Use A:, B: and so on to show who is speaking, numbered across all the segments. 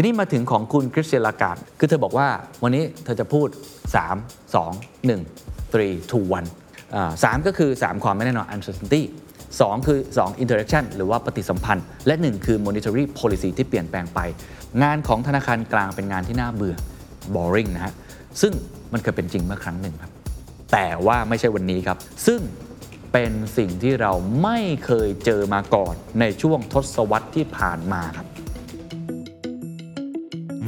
A: ทีนี้มาถึงของคุณคริสเตียนลากาดคือเธอบอกว่าวันนี้เธอจะพูด 3 2 1 3 2 1อ่าสามก็คือ 3 ความไม่แน่นอน uncertainty 2 คือ 2 interaction หรือว่าปฏิสัมพันธ์ และ 1 คือ monetary policy ที่เปลี่ยนแปลงไป งานของธนาคารกลางเป็นงานที่น่าเบื่อ boring นะฮะ ซึ่งมันเคยเป็นจริงเมื่อครั้งหนึ่งครับ แต่ว่าไม่ใช่วันนี้ครับ ซึ่งเป็นสิ่งที่เราไม่เคยเจอมาก่อนในช่วงทศวรรษที่ผ่านมาครับ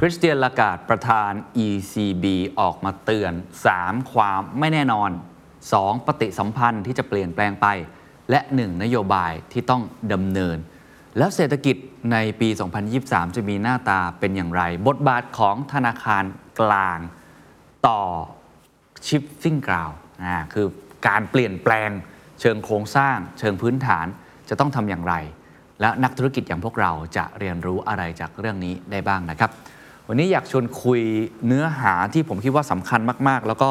A: คริสเตียนลากาดประธาน ECB ออกมาเตือน 3 ความไม่แน่นอน 2 ปฏิสัมพันธ์ที่จะเปลี่ยนแปลงไป และ 1 นโยบายที่ต้องดำเนิน แล้วเศรษฐกิจในปี 2023 จะมีหน้าตาเป็นอย่างไร บทบาทของธนาคารกลางต่อ shifting ground อ่าคือการเปลี่ยนแปลงเชิงโครงสร้าง เชิงพื้นฐานจะต้องทำอย่างไร และนักธุรกิจอย่างพวกเราจะเรียนรู้อะไรจากเรื่องนี้ได้บ้างนะครับ วันนี้อยากชวนคุยเนื้อหาที่ผมคิดว่าสำคัญมาก ๆ แล้วก็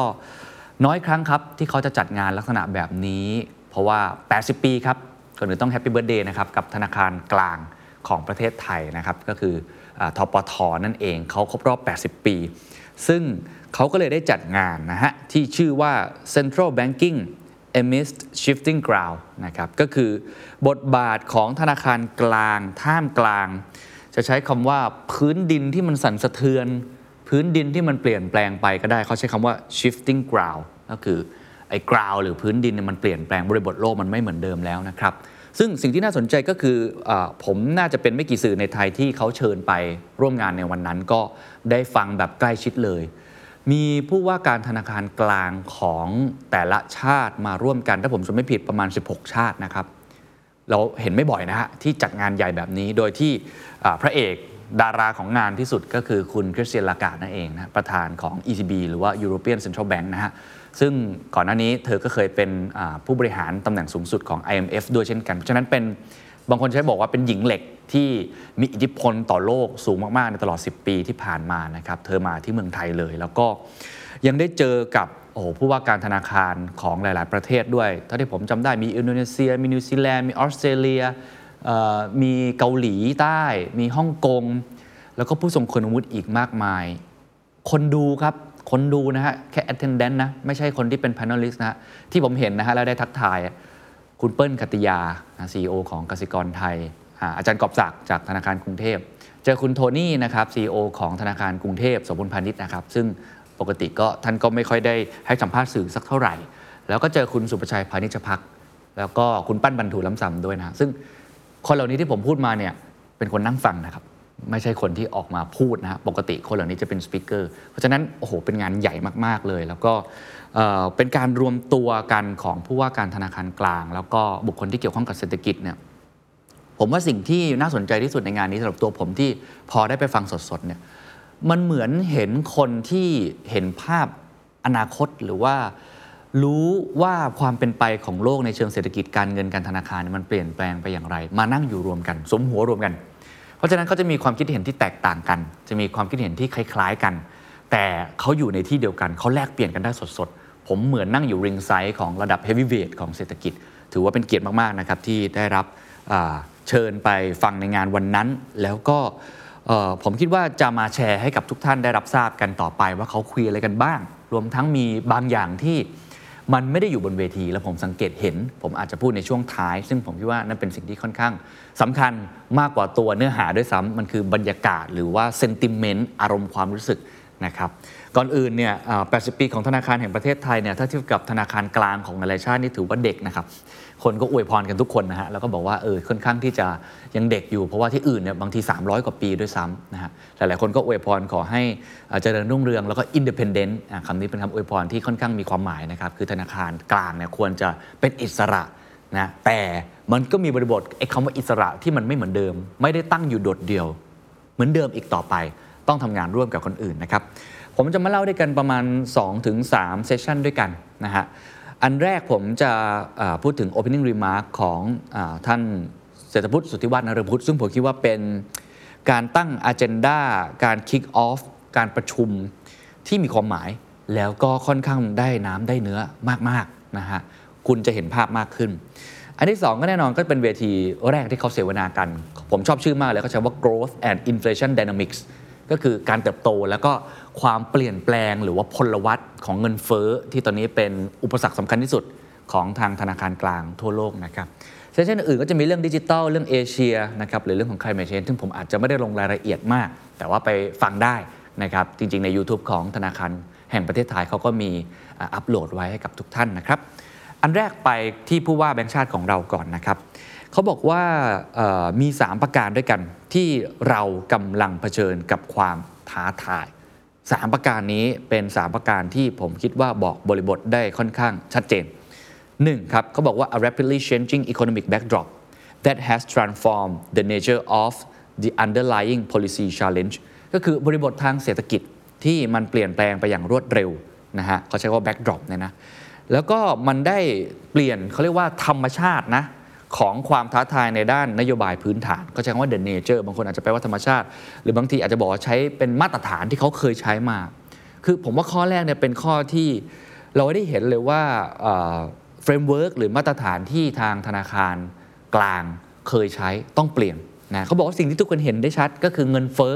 A: น้อยครั้งครับ ที่เขาจะจัดงานลักษณะแบบนี้ เพราะว่า 80 ปีครับก่อนอื่นต้อง Happy Birthday นะครับกับธนาคารกลางของประเทศไทยนะครับก็คืออ่า ธปท.นั่นเองเขาครบรอบ 80 ปี ซึ่งเขาก็เลยได้จัดงานนะฮะที่ชื่อว่า Central Banking amidst shifting ground นะครับก็คือบทบาทของธนาคารกลางท่ามกลาง จะใช้คำว่าพื้นดินที่มันสั่นสะเทือน พื้นดินที่มันเปลี่ยนแปลงไปก็ได้เขาใช้คำว่า shifting ground ก็คือไอ้ ground หรือพื้นดินเนี่ยมันเปลี่ยนแปลงบริบทโลกมันไม่เหมือนเดิมแล้วนะครับซึ่งสิ่งที่น่าสนใจก็คืออผมน่าจะเป็นไม่กี่สื่อในไทยที่เขาเชิญไปร่วมงานในวันนั้นก็ได้ฟังแบบใกล้ชิดเลย มีผู้ว่าการธนาคารกลางของแต่ละชาติมาร่วมกัน ถ้าผมจำไม่ผิดประมาณ 16 ชาตินะครับ เราเห็นไม่บ่อยนะฮะที่จัดงานใหญ่แบบนี้โดยที่พระเอกดาราของงานที่สุดก็คือคุณคริสเตียนลากาดนั่นเองนะประธานของ ECB หรือว่า European Central Bank นะฮะซึ่งก่อนหน้านี้เธอก็เคยเป็นผู้บริหารตำแหน่งสูงสุดของ IMF ด้วยเช่นกัน เพราะฉะนั้นเป็นบางคนใช้บอกว่าเป็นหญิงเหล็กที่มีอิทธิพลต่อโลกสูงมาก ๆ ในตลอด 10 ปีที่ผ่านมานะครับ เธอมาที่เมืองไทยเลย แล้วก็ยังได้เจอกับ โอ้โหผู้ว่าการธนาคารของหลาย ๆ ประเทศด้วย เท่าที่ผมจำได้มีอินโดนีเซีย มีนิวซีแลนด์ มีออสเตรเลีย มีเกาหลีใต้ มีฮ่องกง แล้วก็ผู้ทรงคุณวุฒิอีกมากมาย คนดูครับ คนดูนะฮะ แค่ attendant นะ ไม่ใช่คนที่เป็น panelist นะฮะที่ผมเห็นนะฮะ แล้วได้ทักทาย คุณเปิ้ลขัตติยา CEO ของกสิกรไทยอาอาจารย์กอบศักดิ์จากธนาคารกรุงเทพ เจอคุณโทนี่นะครับ CEO ของธนาคารกรุงเทพสมบูรณ์พาณิชย์นะครับ ซึ่ง ปกติก็ท่านก็ไม่ค่อยได้ให้สัมภาษณ์สื่อสักเท่าไหร่ แล้วก็เจอคุณสุประชัยพานิชพักแล้วก็คุณปั้นบรรทุล้ำซ้ำด้วยนะซึ่งคนเหล่านี้ที่ผมพูดมาเนี่ยเป็นคนนั่งฟังนะครับไม่ใช่คนที่ออกมาพูดนะฮะปกติคนเหล่านี้จะเป็นสปิเกอร์เพราะฉะนั้นโอ้โหเป็นงานใหญ่มากๆเลย แล้วก็เเป็นการรวมตัวกันของผู้ว่าการธนาคารกลาง แล้วก็บุคคลที่เกี่ยวข้องกับเศรษฐกิจเนี่ยผมว่าสิ่งที่น่าสนใจที่สุดในงานนี้สำหรับตัวผมที่พอได้ไปฟังสดๆเนี่ย มันเหมือนเห็นคนที่เห็นภาพอนาคตหรือว่ารู้ว่าความเป็นไปของโลกในเชิงเศรษฐกิจการเงินการธนาคารนี่มันเปลี่ยนแปลงไปอย่างไร มานั่งอยู่รวมกันสมหัวรวมกัน เพราะฉะนั้นเขาจะมีความคิดเห็นที่แตกต่างกัน จะมีความคิดเห็นที่คล้าย ๆกัน แต่เขาอยู่ในที่เดียวกันเขาแลกเปลี่ยนกันได้สดๆ ผมเหมือนนั่งอยู่ริงไซด์ของระดับเฮฟวีเวทของเศรษฐกิจ ถือว่าเป็นเกียรติมากๆนะครับที่ได้รับเชิญไปฟังในงานวันนั้นแล้วก็ ผมคิดว่าจะมาแชร์ให้กับทุกท่านได้รับทราบกันต่อไป ว่าเขาคุยอะไรกันบ้าง รวมทั้งมีบางอย่างที่มันไม่ได้อยู่บนเวที แล้วผมสังเกตเห็น ผมอาจจะพูดในช่วงท้าย ซึ่งผมคิดว่านั่นเป็นสิ่งที่ค่อนข้างสำคัญมากกว่าตัวเนื้อหาด้วยซ้ำมันคือบรรยากาศหรือว่าเซนติเมนต์อารมณ์ความรู้สึกนะครับก่อนอื่นเนี่ย 80 ปีของธนาคารแห่งประเทศไทยเนี่ย ถ้าเทียบกับธนาคารกลางของนานาชาตินี่ถือว่าเด็กนะครับ คนก็อวยพรกันทุกคนนะฮะแล้วก็บอกว่าเออค่อนข้างที่จะยังเด็กอยู่ เพราะว่าที่อื่นเนี่ยบางที 300 กว่าปีด้วยซ้ำนะฮะหลายๆคนก็อวยพรขอให้เจริญรุ่งเรืองแล้วก็ independent คำนี้เป็นคำอวยพรที่ค่อนข้างมีความหมายนะครับคือธนาคารกลางเนี่ยควรจะเป็นอิสระนะแต่มันก็มีบริบทไอ้คำว่าอิสระที่มันไม่เหมือนเดิม ไม่ได้ตั้งอยู่โดดเดี่ยว เหมือนเดิมอีกต่อไป ต้องทำงานร่วมกับคนอื่นนะครับผมจะมาเล่าด้วยกันประมาณ 2-3เซสชันด้วยกันนะฮะ อันแรกผมจะพูดถึง opening remark ของอท่านเศรษฐพุทธสุทธิวัฒน์นรพุทธซึ่งผมคิดว่าเป็นการตั้ง agenda การ kick off การประชุมที่มีความหมายแล้วก็ค่อนข้างได้น้ำได้เนื้อมากๆนะฮะคุณจะเห็นภาพมากขึ้น อันที่ 2 ก็แน่นอนก็เป็นเวทีแรกที่เขาเสวนากัน ผมชอบชื่อมากเลยเขาใช้ว่า growth and inflation dynamics ก็คือการเติบโตแล้วก็ ความเปลี่ยนแปลงหรือว่าพลวัตของเงินเฟ้อที่ตอนนี้เป็นอุปสรรคสำคัญที่สุดของทางธนาคารกลางทั่วโลกนะครับเซสชันอื่นก็จะมีเรื่องดิจิทัลเรื่องเอเชียนะครับหรือเรื่องของ climate change ซึ่งผมอาจจะไม่ได้ลงรายละเอียดมาก แต่ว่าไปฟังได้นะครับจริงๆ ใน YouTube ของธนาคารแห่งประเทศไทยเขาก็มีอัปโหลดไว้ให้กับทุกท่านนะครับอันแรกไปที่ผู้ว่าแบงค์ชาติของเราก่อนนะครับเขาบอกว่ามี 3 ประการด้วยกันที่เรากำลังเผชิญกับความท้าทาย 3 ประการนี้เป็น 3 ประการที่ผมคิดว่าบอกบริบทได้ค่อนข้างชัดเจน 1. ครับเขาบอกว่า a rapidly changing economic backdrop that has transformed the nature of the underlying policy challenge ก็คือบริบททางเศรษฐกิจที่มันเปลี่ยนแปลงไปอย่างรวดเร็วนะฮะเขาใช้ว่า backdrop เนี่ยนะแล้วก็มันได้เปลี่ยนเขาเรียกว่าธรรมชาตินะ ของความท้าทายในด้านนโยบายพื้นฐานเขาใช้คำว่า the nature บางคนอาจจะแปลว่าธรรมชาติ หรือบางทีอาจจะบอกใช้เป็นมาตรฐานที่เขาเคยใช้มา คือผมว่าข้อแรกเนี่ยเป็นข้อที่เราได้เห็นเลยว่า framework หรือมาตรฐานที่ทางธนาคารกลางเคยใช้ต้องเปลี่ยนนะเขาบอกว่าสิ่งที่ทุกคนเห็นได้ชัดก็คือเงินเฟ้อ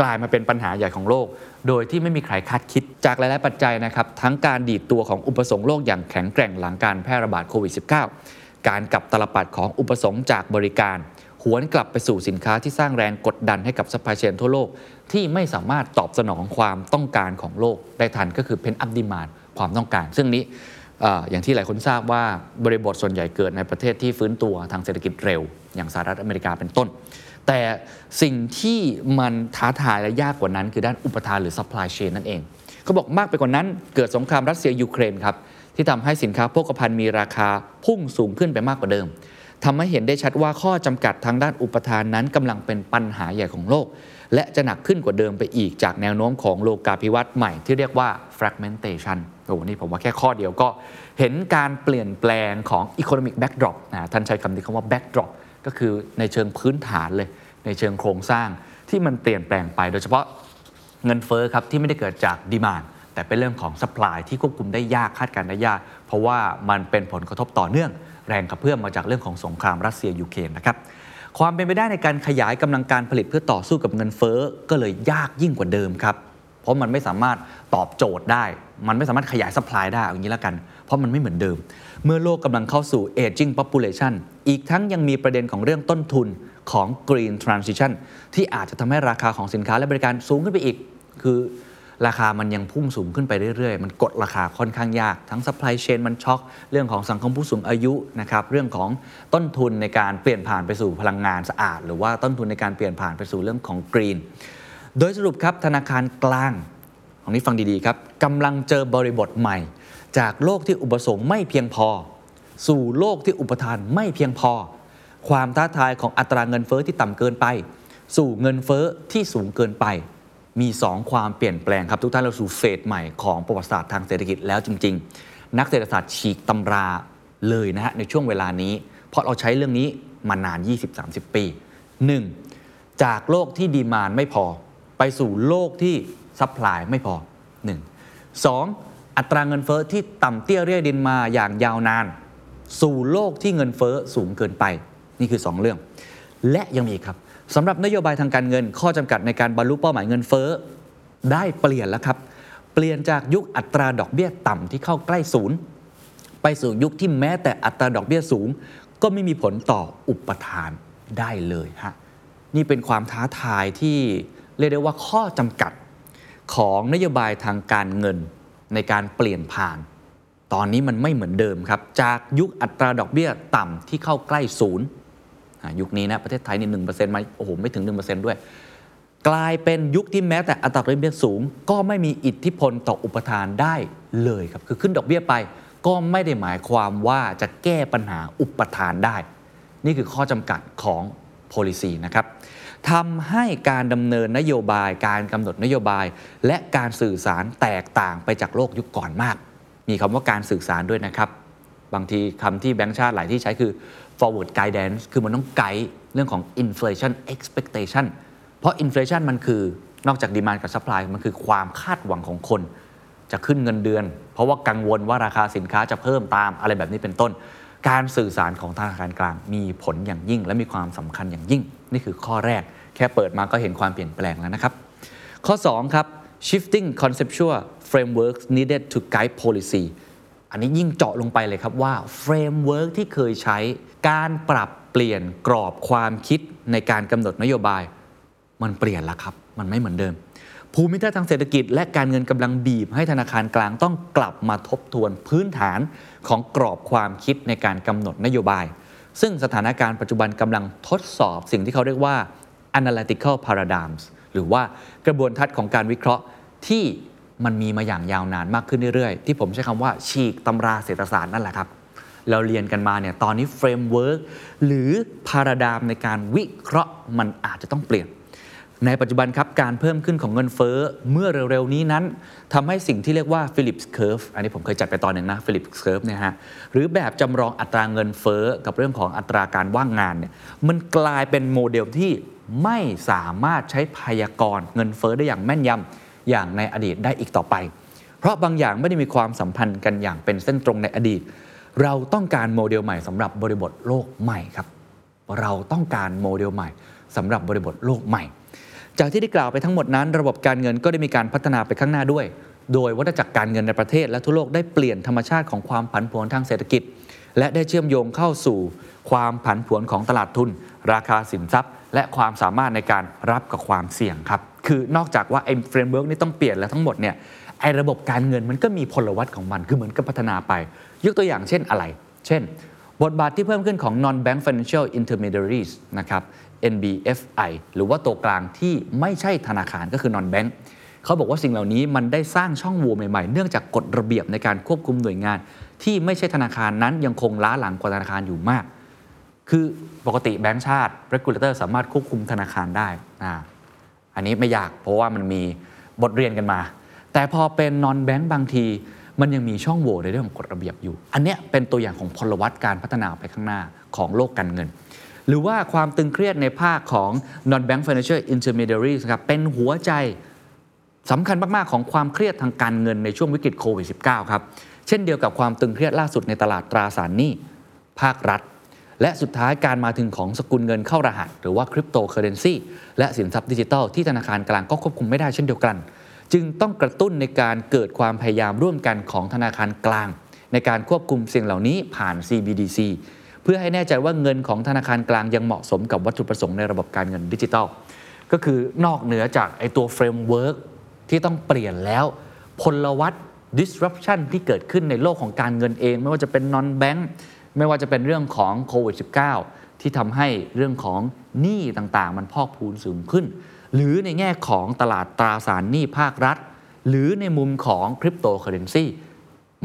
A: กลายมาเป็นปัญหาใหญ่ของโลก โดยที่ไม่มีใครคาดคิดจากหลาย ๆ ปัจจัยนะครับ ทั้งการดีดตัวของอุปสงค์โลกอย่างแข็งแกร่งหลังการแพร่ระบาดโควิด -19 การกลับตาลปัตรของอุปสงค์จากบริการ หวนกลับไปสู่สินค้าที่สร้างแรงกดดันให้กับ supply chain ทั่วโลก ที่ไม่สามารถตอบสนองความต้องการของโลกได้ทันก็คือ pent-up demand ความต้องการ ซึ่งนี้อออย่างที่หลายคนทราบว่าบริบทส่วนใหญ่เกิดในประเทศที่ฟื้นตัวทางเศรษฐกิจเร็ว อย่างสหรัฐอเมริกาเป็นต้น แต่สิ่งที่มันท้าทายและยากกว่านั้น คือด้านอุปทานหรือ supply chain นั่นเองเขาบอกมากไปกว่านั้นเกิดสงครามรัสเซียยูเครนครับ ที่ทำให้สินค้าโภคภัณฑ์มีราคาพุ่งสูงขึ้นไปมากกว่าเดิมทำให้เห็นได้ชัดว่าข้อจำกัดทางด้านอุปทานนั้นกำลังเป็นปัญหาใหญ่ของโลก และจะหนักขึ้นกว่าเดิมไปอีกจากแนวโน้มของโลกาภิวัตน์ใหม่ที่เรียกว่า fragmentation โอ้โหนี่ผมว่าแค่ข้อเดียวก็เห็นการเปลี่ยนแปลงของ economic backdrop นะท่านใช้คำนี้คำว่า backdrop ก็คือในเชิงพื้นฐานเลย ในเชิงโครงสร้างที่มันเปลี่ยนแปลงไป โดยเฉพาะเงินเฟ้อครับที่ไม่ได้เกิดจากดีมาน แต่เป็นเรื่องของ supply ที่ควบคุมได้ยากคาดการณ์ได้ยาก เพราะว่ามันเป็นผลกระทบต่อเนื่อง แรงกระเพื่อมมาจากเรื่องของสงครามรัสเซียยูเครนนะครับความเป็นไปได้ในการขยายกำลังการผลิตเพื่อต่อสู้กับเงินเฟ้อก็เลยยากยิ่งกว่าเดิมครับเพราะมันไม่สามารถตอบโจทย์ได้ มันไม่สามารถขยาย supply ได้อย่างนี้แล้วกัน เพราะมันไม่เหมือนเดิม เมื่อโลกกำลังเข้าสู่ aging population อีกทั้งยังมีประเด็นของเรื่องต้นทุนของ green transition ที่อาจจะทำให้ราคาของสินค้าและบริการสูงขึ้นไปอีก คือ ราคามันยังพุ่งสูงขึ้นไปเรื่อยๆ มันกดราคาค่อนข้างยาก ทั้ง supply chain มันช็อก เรื่องของสังคมผู้สูงอายุนะครับเรื่องของต้นทุนในการเปลี่ยนผ่านไปสู่พลังงานสะอาด หรือว่าต้นทุนในการเปลี่ยนผ่านไปสู่เรื่องของ green โดยสรุปครับธนาคารกลางของนี้ฟังดีๆครับกำลังเจอบริบทใหม่ จากโลกที่อุปสงค์ไม่เพียงพอ สู่โลกที่อุปทานไม่เพียงพอ ความท้าทายของอัตราเงินเฟ้อที่ต่ำเกินไป สู่เงินเฟ้อที่สูงเกินไป มี 2 ความเปลี่ยนแปลงครับ ทุกท่านเราสู่เฟสใหม่ของประวัติศาสตร์ทางเศรษฐกิจแล้วจริง ๆ นักเศรษฐศาสตร์ฉีกตำราเลยนะฮะในช่วงเวลานี้ เพราะเราใช้เรื่องนี้มานาน 20-30 ปี 1. จากโลกที่ demand ไม่พอ ไปสู่โลกที่ supply ไม่พอ 1. 2. อัตราเงินเฟ้อที่ต่ำเตี้ยเรียดินมาอย่างยาวนาน สู่โลกที่เงินเฟ้อสูงเกินไป นี่คือ 2 เรื่อง และยังมีครับ สำหรับนโยบายทางการเงิน ข้อจำกัดในการบรรลุเป้าหมายเงินเฟ้อได้เปลี่ยนแล้วครับ เปลี่ยนจากยุคอัตราดอกเบี้ยต่ำที่เข้าใกล้ศูนย์ไปสู่ยุคที่แม้แต่อัตราดอกเบี้ยสูง ก็ไม่มีผลต่ออุปทานได้เลยฮะนี่เป็นความท้าทายที่เรียกได้ว่าข้อจำกัดของนโยบายทางการเงินในการเปลี่ยนผ่าน ตอนนี้มันไม่เหมือนเดิมครับ จากยุคอัตราดอกเบี้ยต่ำที่เข้าใกล้ศูนย์ ยุคนี้นะประเทศไทยนี่หนึ่งเปอร์เซ็นต์มาโอ้โหไม่ถึงหนึ่งเปอร์เซ็นต์ด้วย กลายเป็นยุคที่แม้แต่อัตราดอกเบี้ยสูง ก็ไม่มีอิทธิพลต่ออุปทานได้เลยครับคือขึ้นดอกเบี้ยไป ก็ไม่ได้หมายความว่าจะแก้ปัญหาอุปทานได้ นี่คือข้อจำกัดของ policy นะครับทำให้การดำเนินนโยบาย การกำหนดนโยบาย และการสื่อสารแตกต่างไปจากโลกยุคก่อนมาก มีคำว่าการสื่อสารด้วยนะครับ บางทีคำที่แบงก์ชาติหลายที่ใช้คือ forward guidance คือมันต้องไกด์เรื่องของ inflation expectation เพราะ inflation มันคือนอกจาก demand กับ supply มันคือความคาดหวังของคน จะขึ้นเงินเดือน เพราะว่ากังวลว่าราคาสินค้าจะเพิ่มตามอะไรแบบนี้เป็นต้น การสื่อสารของธนาคารกลางมีผลอย่างยิ่ง และมีความสำคัญอย่างยิ่ง นี่คือข้อแรก แค่เปิดมาก็เห็นความเปลี่ยนแปลงแล้วนะครับ ข้อ 2 ครับ shifting conceptual frameworks needed to guide policy อันนี้ยิ่งเจาะลงไปเลยครับว่า framework ที่เคยใช้การปรับเปลี่ยนกรอบความคิดในการกำหนดนโยบาย มันเปลี่ยนแล้วครับ มันไม่เหมือนเดิม ภูมิทัศน์ทางเศรษฐกิจ และการเงินกำลังบีบให้ธนาคารกลางต้องกลับมาทบทวนพื้นฐานของกรอบความคิดในการกำหนดนโยบาย ซึ่งสถานการณ์ปัจจุบันกำลังทดสอบสิ่งที่เขาเรียกว่า analytical paradigms หรือว่ากระบวนทัศน์ของการวิเคราะห์ที่ มันมีมาอย่างยาวนานมากขึ้นเรื่อยๆ ที่ผมใช้คำว่าฉีกตำราเศรษฐศาสตร์นั่นแหละครับ เราเรียนกันมาเนี่ยตอนนี้ framework หรือ paradigm ในการวิเคราะห์มันอาจจะต้องเปลี่ยน ในปัจจุบันครับ การเพิ่มขึ้นของเงินเฟ้อเมื่อเร็วๆ นี้นั้นทำให้สิ่งที่เรียกว่า Phillips Curve อันนี้ผมเคยจัดไปตอนหนึ่งนะ Phillips Curve เนี่ยฮะหรือแบบจำลองอัตราเงินเฟ้อกับเรื่องของอัตราการว่างงานเนี่ยมันกลายเป็นโมเดลที่ไม่สามารถใช้พยากรณ์เงินเฟ้อได้อย่างแม่นยำ อย่างในอดีตได้อีกต่อไป เพราะบางอย่างไม่ได้มีความสัมพันธ์กันอย่างเป็นเส้นตรงในอดีต เราต้องการโมเดลใหม่สำหรับบริบทโลกใหม่ครับ เราต้องการโมเดลใหม่สำหรับบริบทโลกใหม่ จากที่ได้กล่าวไปทั้งหมดนั้น ระบบการเงินก็ได้มีการพัฒนาไปข้างหน้าด้วย โดยวัฏจักรการเงินในประเทศและทั่วโลกได้เปลี่ยนธรรมชาติของความผันผวนทางเศรษฐกิจ และได้เชื่อมโยงเข้าสู่ ความผันผวนของตลาดทุน ราคาสินทรัพย์ และความสามารถในการรับกับความเสี่ยงครับ คือนอกจากว่าไอ้ framework นี้ต้องเปลี่ยนแล้วทั้งหมดเนี่ยไอ้ระบบการเงินมันก็มีพลวัตของมัน คือเหมือนกับพัฒนาไป ยกตัวอย่างเช่นอะไร เช่น บทบาทที่เพิ่มขึ้นของ non bank financial intermediaries นะครับ NBFI หรือว่าตัวกลางที่ไม่ใช่ธนาคารก็คือ non bank เขาบอกว่าสิ่งเหล่านี้มันได้สร้างช่องโหว่ใหม่ๆ เนื่องจากกฎระเบียบในการควบคุมหน่วยงาน ที่ไม่ใช่ธนาคารนั้นยังคงล้าหลังกว่าธนาคารอยู่มาก คือปกติแบงก์ชาติ regulator สามารถควบคุมธนาคารได้อ่าอันนี้ไม่ยากเพราะว่ามันมีบทเรียนกันมา แต่พอเป็น non bank บางทีมันยังมีช่องโหว่ในเรื่องของกฎระเบียบอยู่ อันเนี้ยเป็นตัวอย่างของพลวัตการพัฒนาไปข้างหน้าของโลกการเงิน หรือว่าความตึงเครียดในภาคของ non bank financial intermediaries ครับเป็นหัวใจสำคัญมาก ๆ ของความเครียดทางการเงินในช่วงวิกฤตโควิด -19 ครับ เช่นเดียวกับความตึงเครียดล่าสุดในตลาดตราสารหนี้ภาครัฐ และสุดท้ายการมาถึงของสกุลเงินเข้ารหัส หรือว่าคริปโตเคอเรนซีและสินทรัพย์ดิจิทัลที่ธนาคารกลางก็ควบคุมไม่ได้เช่นเดียวกัน จึงต้องกระตุ้นในการเกิดความพยายามร่วมกันของธนาคารกลาง ในการควบคุมสิ่งเหล่านี้ผ่าน CBDC เพื่อให้แน่ใจว่าเงินของธนาคารกลางยังเหมาะสมกับวัตถุประสงค์ในระบบการเงินดิจิทัล ก็คือนอกเหนือจากไอ้ตัว frameworkที่ต้องเปลี่ยนแล้วพลวัต disruption ที่เกิดขึ้นในโลกของการเงินเอง ไม่ว่าจะเป็น non bank ไม่ว่าจะเป็นเรื่องของโควิด -19 ที่ทำให้เรื่องของหนี้ต่างๆ มันพอกพูนสูงขึ้น หรือในแง่ของตลาดตราสารหนี้ภาครัฐ หรือในมุมของคริปโตเคอเรนซี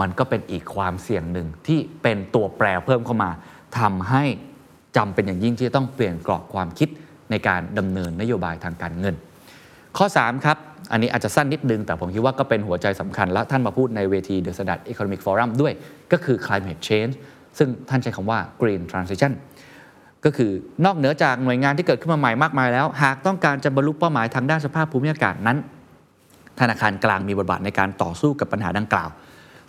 A: มันก็เป็นอีกความเสี่ยงหนึ่งที่เป็นตัวแปรเพิ่มเข้ามาทำให้จำเป็นอย่างยิ่งที่จะต้องเปลี่ยนกรอบความคิดในการดำเนินนโยบายทางการเงิน ข้อ 3 ครับ อันนี้อาจจะสั้นนิดนึง แต่ผมคิดว่าก็เป็นหัวใจสำคัญและท่านมาพูดในเวที The Standard Economic Forum ด้วย ก็คือ climate change ซึ่งท่านใช้คำว่า green transition ก็คือนอกเหนือจากหน่วยงานที่เกิดขึ้นมาใหม่มากมายแล้ว หากต้องการจะบรรลุเป้าหมายทางด้านสภาพภูมิอากาศนั้น ธนาคารกลางมีบทบาทในการต่อสู้กับปัญหาดังกล่าว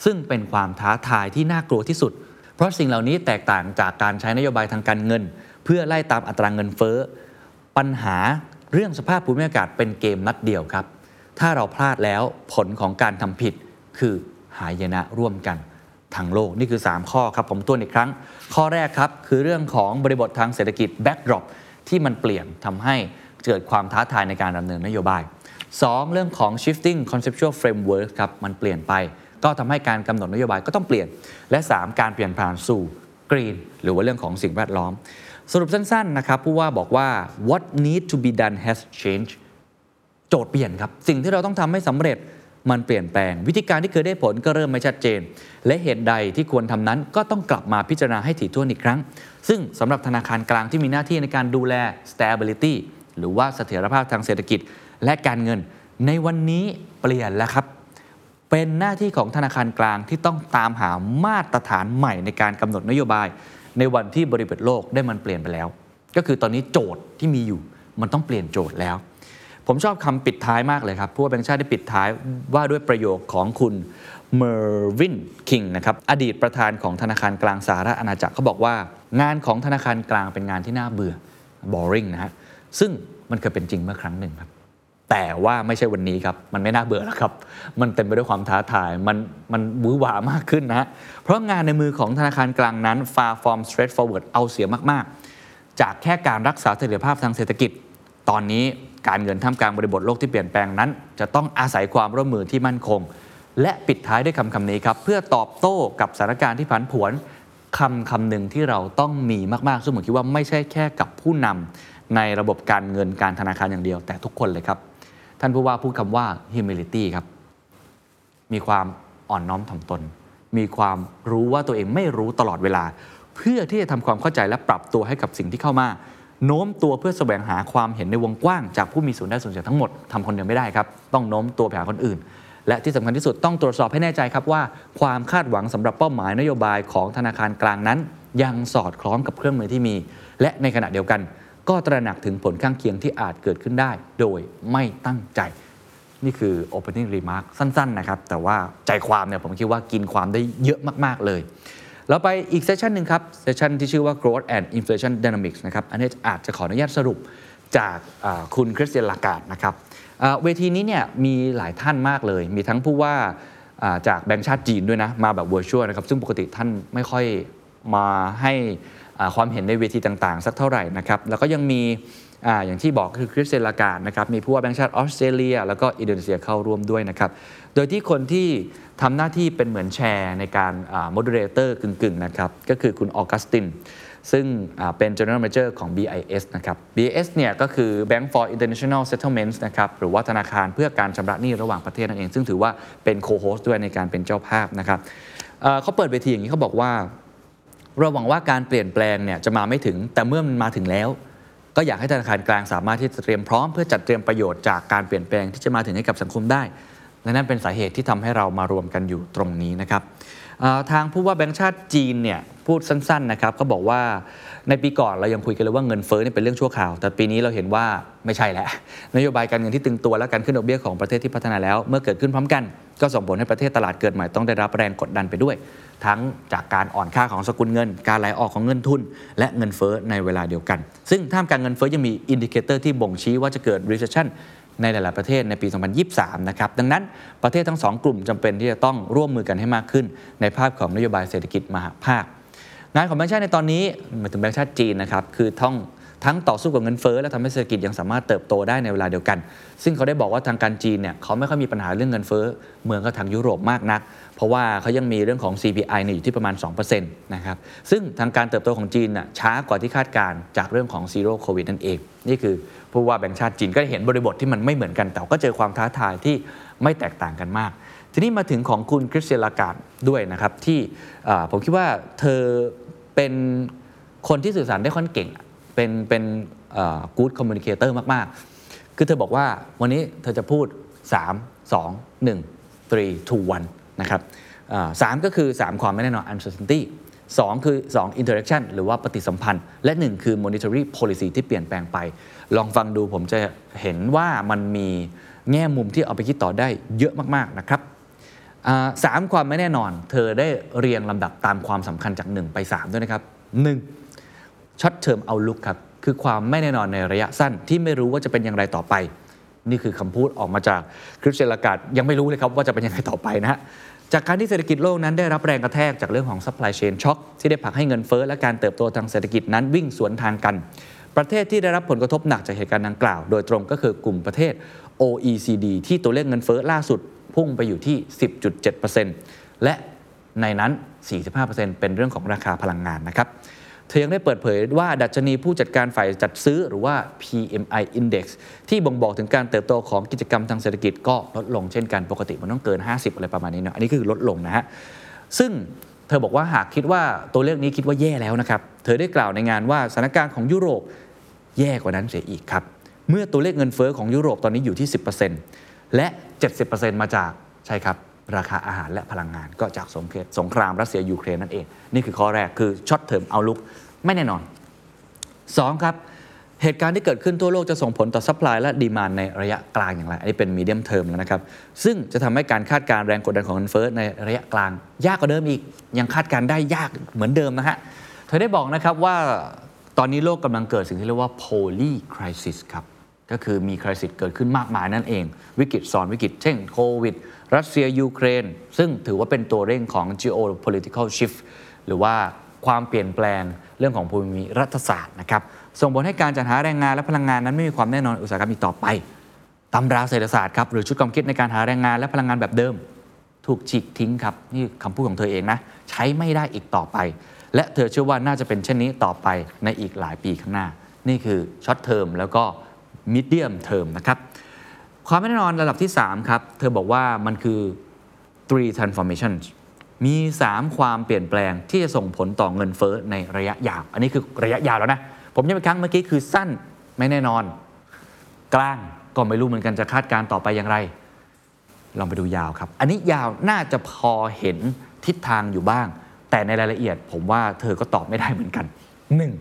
A: ซึ่งเป็นความท้าทายที่น่ากลัวที่สุด เพราะสิ่งเหล่านี้แตกต่างจากการใช้นโยบายทางการเงิน เพื่อไล่ตามอัตราเงินเฟ้อ ปัญหาเรื่องสภาพภูมิอากาศเป็นเกมนัดเดียวครับ ถ้าเราพลาดแล้วผลของการทำผิดคือหายนะร่วมกัน ทั้งโลก นี่คือ 3 ข้อครับผมตัวนอีกครั้ง ข้อแรกครับคือเรื่องของบริบททางเศรษฐกิจ backdrop ที่มันเปลี่ยนทำให้เกิดความท้าทายในการดำเนินนโยบาย 2. เรื่องของ shifting conceptual framework ครับมันเปลี่ยนไป ก็ทำให้การกำหนดนโยบายก็ต้องเปลี่ยน และ 3 การเปลี่ยนผ่านสู่ green หรือว่าเรื่องของสิ่งแวดล้อม สรุปสั้นๆนะครับผู้ว่าบอกว่า what need to be done has changed โจทย์เปลี่ยนครับ สิ่งที่เราต้องทำให้สำเร็จ มันเปลี่ยนแปลง วิธีการที่เคยได้ผลก็เริ่มไม่ชัดเจน และเหตุใดที่ควรทำนั้นก็ต้องกลับมาพิจารณาให้ถี่ถ้วนอีกครั้ง ซึ่งสำหรับธนาคารกลางที่มีหน้าที่ในการดูแล stability หรือว่าเสถียรภาพทางเศรษฐกิจ และการเงิน ในวันนี้เปลี่ยนแล้วครับเป็นหน้าที่ของธนาคารกลางที่ต้องตามหามาตรฐานใหม่ในการกำหนดนโยบาย ในวันที่บริบทโลกได้มันเปลี่ยนไปแล้ว ก็คือตอนนี้โจทย์ที่มีอยู่มันต้องเปลี่ยนโจทย์แล้ว ผมชอบคำปิดท้ายมากเลยครับผู้ว่าแบงค์ชาติได้ปิดท้ายว่าด้วยประโยคของคุณเมอร์วินคิงนะครับอดีตประธานของธนาคารกลางสหรัฐอาณาจักรเขาบอกว่า งานของธนาคารกลางเป็นงานที่น่าเบื่อ boring นะฮะซึ่งมันเคยเป็นจริงเมื่อครั้งหนึ่งครับแต่ว่าไม่ใช่วันนี้ครับ มันไม่น่าเบื่อแล้วครับ มันเต็มไปด้วยความท้าทาย มันมันวื้อหวามากขึ้นนะฮะเพราะงานในมือของธนาคารกลางนั้น far from straightforward เอาเสียมาก ๆ จากแค่การรักษาเสถียรภาพทางเศรษฐกิจ ตอนนี้ การเงินท่ามกลางบริบทโลกที่เปลี่ยนแปลงนั้น จะต้องอาศัยความร่วมมือที่มั่นคง และปิดท้ายด้วยคำคำนี้ครับ เพื่อตอบโต้กับสถานการณ์ที่ผันผวนคำคำหนึ่งที่เราต้องมีมากๆซึ่งผมคิดว่าไม่ใช่แค่กับผู้นำในระบบการเงินการธนาคารอย่างเดียว แต่ทุกคนเลยครับ ท่านผู้ว่าพูดคำว่า humility ครับ มีความอ่อนน้อมถ่อมตน มีความรู้ว่าตัวเองไม่รู้ตลอดเวลา เพื่อที่จะทำความเข้าใจและปรับตัวให้กับสิ่งที่เข้ามา โน้มตัวเพื่อแสวงหาความเห็นในวงกว้างจากผู้มีส่วนได้ส่วนเสียทั้งหมดทำคนเดียวไม่ได้ครับ ต้องโน้มตัวไปหาคนอื่น และที่สำคัญที่สุดต้องตรวจสอบให้แน่ใจครับว่า ความคาดหวังสำหรับเป้าหมายนโยบายของธนาคารกลางนั้น ยังสอดคล้องกับเครื่องมือที่มี และในขณะเดียวกัน ก็ตระหนักถึงผลข้างเคียงที่อาจเกิดขึ้นได้ โดยไม่ตั้งใจ นี่คือ opening remark สั้น ๆ นะครับ แต่ว่าใจความเนี่ยผมคิดว่ากินความได้เยอะมากๆเลย แล้วไปอีกเซสชันหนึ่งครับเซสชันที่ชื่อว่า growth and inflation dynamics นะครับอันนี้อาจจะขออนุญาตสรุปจากคุณคริสเตียนลากาดนะครับเวทีนี้เนี่ยมีหลายท่านมากเลย มีทั้งผู้ว่าจากแบงก์ชาติจีนด้วยนะ มาแบบ virtual นะครับ ซึ่งปกติท่านไม่ค่อยมาให้ความเห็นในเวทีต่างๆ สักเท่าไหร่นะครับ แล้วก็ยังมีอย่างที่บอกคือคริสตินลาการ์ดนะครับ มีผู้ว่าแบงก์ชาติออสเตรเลีย แล้วก็อินโดนีเซียเข้าร่วมด้วยนะครับ โดยที่คนที่ทำหน้าที่เป็นเหมือน chair ในการ moderator กึ่งๆนะครับก็คือคุณออกัสติน ซึ่งเป็น General Manager ของ BIS นะครับ BIS เนี่ยก็คือ Bank for International Settlements นะครับหรือว่าธนาคารเพื่อการชำระหนี้ระหว่างประเทศนั่นเอง ซึ่งถือว่าเป็นโคโฮสด้วยในการเป็นเจ้าภาพนะครับเอ่อเขาเปิดเวทีอย่างนี้เขาบอกว่าเราหวังว่าการเปลี่ยนแปลงเนี่ยจะมาไม่ถึงแต่เมื่อมันมาถึงแล้ว ก็อยากให้ธนาคารกลางสามารถที่จะเตรียมพร้อมเพื่อจัดเตรียมประโยชน์จากการเปลี่ยนแปลงที่จะมาถึงให้กับสังคมได้ และนั่นเป็นสาเหตุที่ทำให้เรามารวมกันอยู่ตรงนี้นะครับทางผู้ว่าแบงก์ชาติจีนเนี่ยพูดสั้นๆนะครับก็บอกว่าในปีก่อนเรายังคุยกันเลยว่าเงินเฟ้อเนี่ยเป็นเรื่องชั่วคราว แต่ปีนี้เราเห็นว่าไม่ใช่แล้วนโยบายการเงินที่ตึงตัวและการขึ้นดอกเบี้ยของประเทศที่พัฒนาแล้ว เมื่อเกิดขึ้นพร้อมกัน ก็ส่งผลให้ประเทศตลาดเกิดใหม่ต้องได้รับแรงกดดันไปด้วย ทั้งจากการอ่อนค่าของสกุลเงิน การไหลออกของเงินทุน และเงินเฟ้อในเวลาเดียวกัน ซึ่งท่ามกลางเงินเฟ้อยังมี indicator ที่บ่งชี้ว่าจะเกิด recession ในหลาย ๆ ประเทศในปี 2023 นะครับ ดังนั้นประเทศทั้งสองกลุ่มจำเป็นที่จะต้องร่วมมือกันให้มากขึ้น ในภาพของนโยบายเศรษฐกิจมหภาค งานของแบงก์ชาติในตอนนี้มาถึงแบงก์ชาติจีนนะครับ คือต้องทั้งต่อสู้กับเงินเฟ้อและทำให้เศรษฐกิจยังสามารถเติบโตได้ในเวลาเดียวกัน ซึ่งเขาได้บอกว่าทางการจีนเนี่ยเขาไม่ค่อยมีปัญหาเรื่องเงินเฟ้อเหมือนกับทางยุโรปมากนัก เพราะว่าเขายังมีเรื่องของ CPI เนี่ยอยู่ที่ประมาณ2%นะครับซึ่งทางการเติบโตของจีนน่ะช้ากว่าที่คาดการณ์จากเรื่องของซีโร่โควิดนั่นเอง นี่คือ ผู้ว่าแบงก์ชาติจีนก็เห็นบริบทที่มันไม่เหมือนกัน แต่ก็เจอความท้าทายที่ไม่แตกต่างกันมาก ทีนี้มาถึงของคุณคริสเตียนลากาดด้วยนะครับที่ผมคิดว่าเธอเป็นคนที่สื่อสารได้ค่อนเก่ง เป็นเป็น good communicator มาก ๆ คือเธอบอกว่าวันนี้เธอจะพูด 3 2 1 3 2 1 นะครับสามก็คือ 3 ความไม่แน่นอน uncertainty 2 คือ 2 interaction หรือว่าปฏิสัมพันธ์ และ 1 คือ monetary policy ที่เปลี่ยนแปลงไป ลองฟังดูผมจะเห็นว่ามันมีแง่มุมที่เอาไปคิดต่อได้เยอะมาก ๆ นะครับสามความไม่แน่นอน เธอได้เรียงลำดับตามความสำคัญจาก 1 ไป 3 ด้วยนะครับ 1. short-term outlook ครับ คือความไม่แน่นอนในระยะสั้นที่ไม่รู้ว่าจะเป็นอย่างไรต่อไป นี่คือคำพูดออกมาจากคริสตินลาการ์ดยังไม่รู้เลยครับว่าจะเป็นยังไงต่อไปนะฮะ จากการที่เศรษฐกิจโลกนั้นได้รับแรงกระแทกจากเรื่องของ supply chain shock ที่ได้ผลักให้เงินเฟ้อและการเติบโตทางเศรษฐกิจนั้นวิ่งสวนทางกัน ประเทศที่ได้รับผลกระทบหนักจากเหตุการณ์ดังกล่าว โดยตรงก็คือกลุ่มประเทศ OECD ที่ตัวเลขเงินเฟ้อล่าสุดพุ่งไปอยู่ที่ 10.7%และในนั้น 45%เป็นเรื่องของราคาพลังงานนะครับ เธอยังได้เปิดเผยว่าดัชนีผู้จัดการฝ่ายจัดซื้อหรือว่า PMI Index ที่บ่งบอกถึงการเติบโตของกิจกรรมทางเศรษฐกิจก็ลดลงเช่นกันปกติมันต้องเกิน 50 อะไรประมาณนี้เนาะอันนี้คือลดลงนะฮะซึ่งเธอบอกว่าหากคิดว่าตัวเลขนี้คิดว่าแย่แล้วนะครับ เธอได้กล่าวในงานว่าสถานการณ์ของยุโรปแย่กว่านั้นเสียอีกครับ เมื่อตัวเลขเงินเฟ้อของยุโรปตอนนี้อยู่ที่ 10%และ 70%มาจากใช่ครับ ราคาอาหารและพลังงานก็จากสงครามสงครามรัสเซียยูเครนนั่นเอง นี่คือข้อแรกคือ short-term outlook ไม่แน่นอน 2 ครับ เหตุการณ์ที่เกิดขึ้นทั่วโลกจะส่งผลต่อ supply และ demand ในระยะกลางอย่างไร อันนี้เป็น medium term แล้วนะครับ ซึ่งจะทำให้การคาดการณ์แรงกดดันของเงินเฟ้อในระยะกลาง ยากกว่าเดิมอีก ยังคาดการณ์ได้ยากเหมือนเดิมนะฮะ เธอได้บอกนะครับว่าตอนนี้โลกกำลังเกิดสิ่งที่เรียกว่า poly crisis ครับก็คือมีคริสิสเกิดขึ้นมากมายนั่นเอง วิกฤตซ้อนวิกฤตเช่นโควิด รัสเซียยูเครน ซึ่งถือว่าเป็นตัวเร่งของ geopolitical shift หรือว่าความเปลี่ยนแปลงเรื่องของภูมิรัฐศาสตร์นะครับส่งผลให้การจัดหาแรงงานและพลังงานนั้นไม่มีความแน่นอนอุตสาหกรรมอีกต่อไปตำราเศรษฐศาสตร์ครับหรือชุดความคิดในการหาแรงงานและพลังงานแบบเดิม ถูกฉีกทิ้งครับนี่คำพูดของเธอเองนะ ใช้ไม่ได้อีกต่อไป และเธอเชื่อว่าน่าจะเป็นเช่นนี้ต่อไปในอีกหลายปีข้างหน้า นี่คือ short term แล้วก็ medium term นะครับ ความไม่แน่นอนระดับที่ 3 ครับ เธอบอกว่ามันคือ three transformations มี 3 ความเปลี่ยนแปลงที่จะส่งผลต่อเงินเฟ้อในระยะยาว อันนี้คือระยะยาวแล้วนะ ผมย้ำอีกครั้งเมื่อกี้คือสั้นไม่แน่นอน กลางก็ไม่รู้เหมือนกันจะคาดการณ์ต่อไปอย่างไร ลองไปดูยาวครับ อันนี้ยาวน่าจะพอเห็นทิศทางอยู่บ้าง แต่ในรายละเอียด ผมว่าเธอก็ตอบไม่ได้เหมือนกัน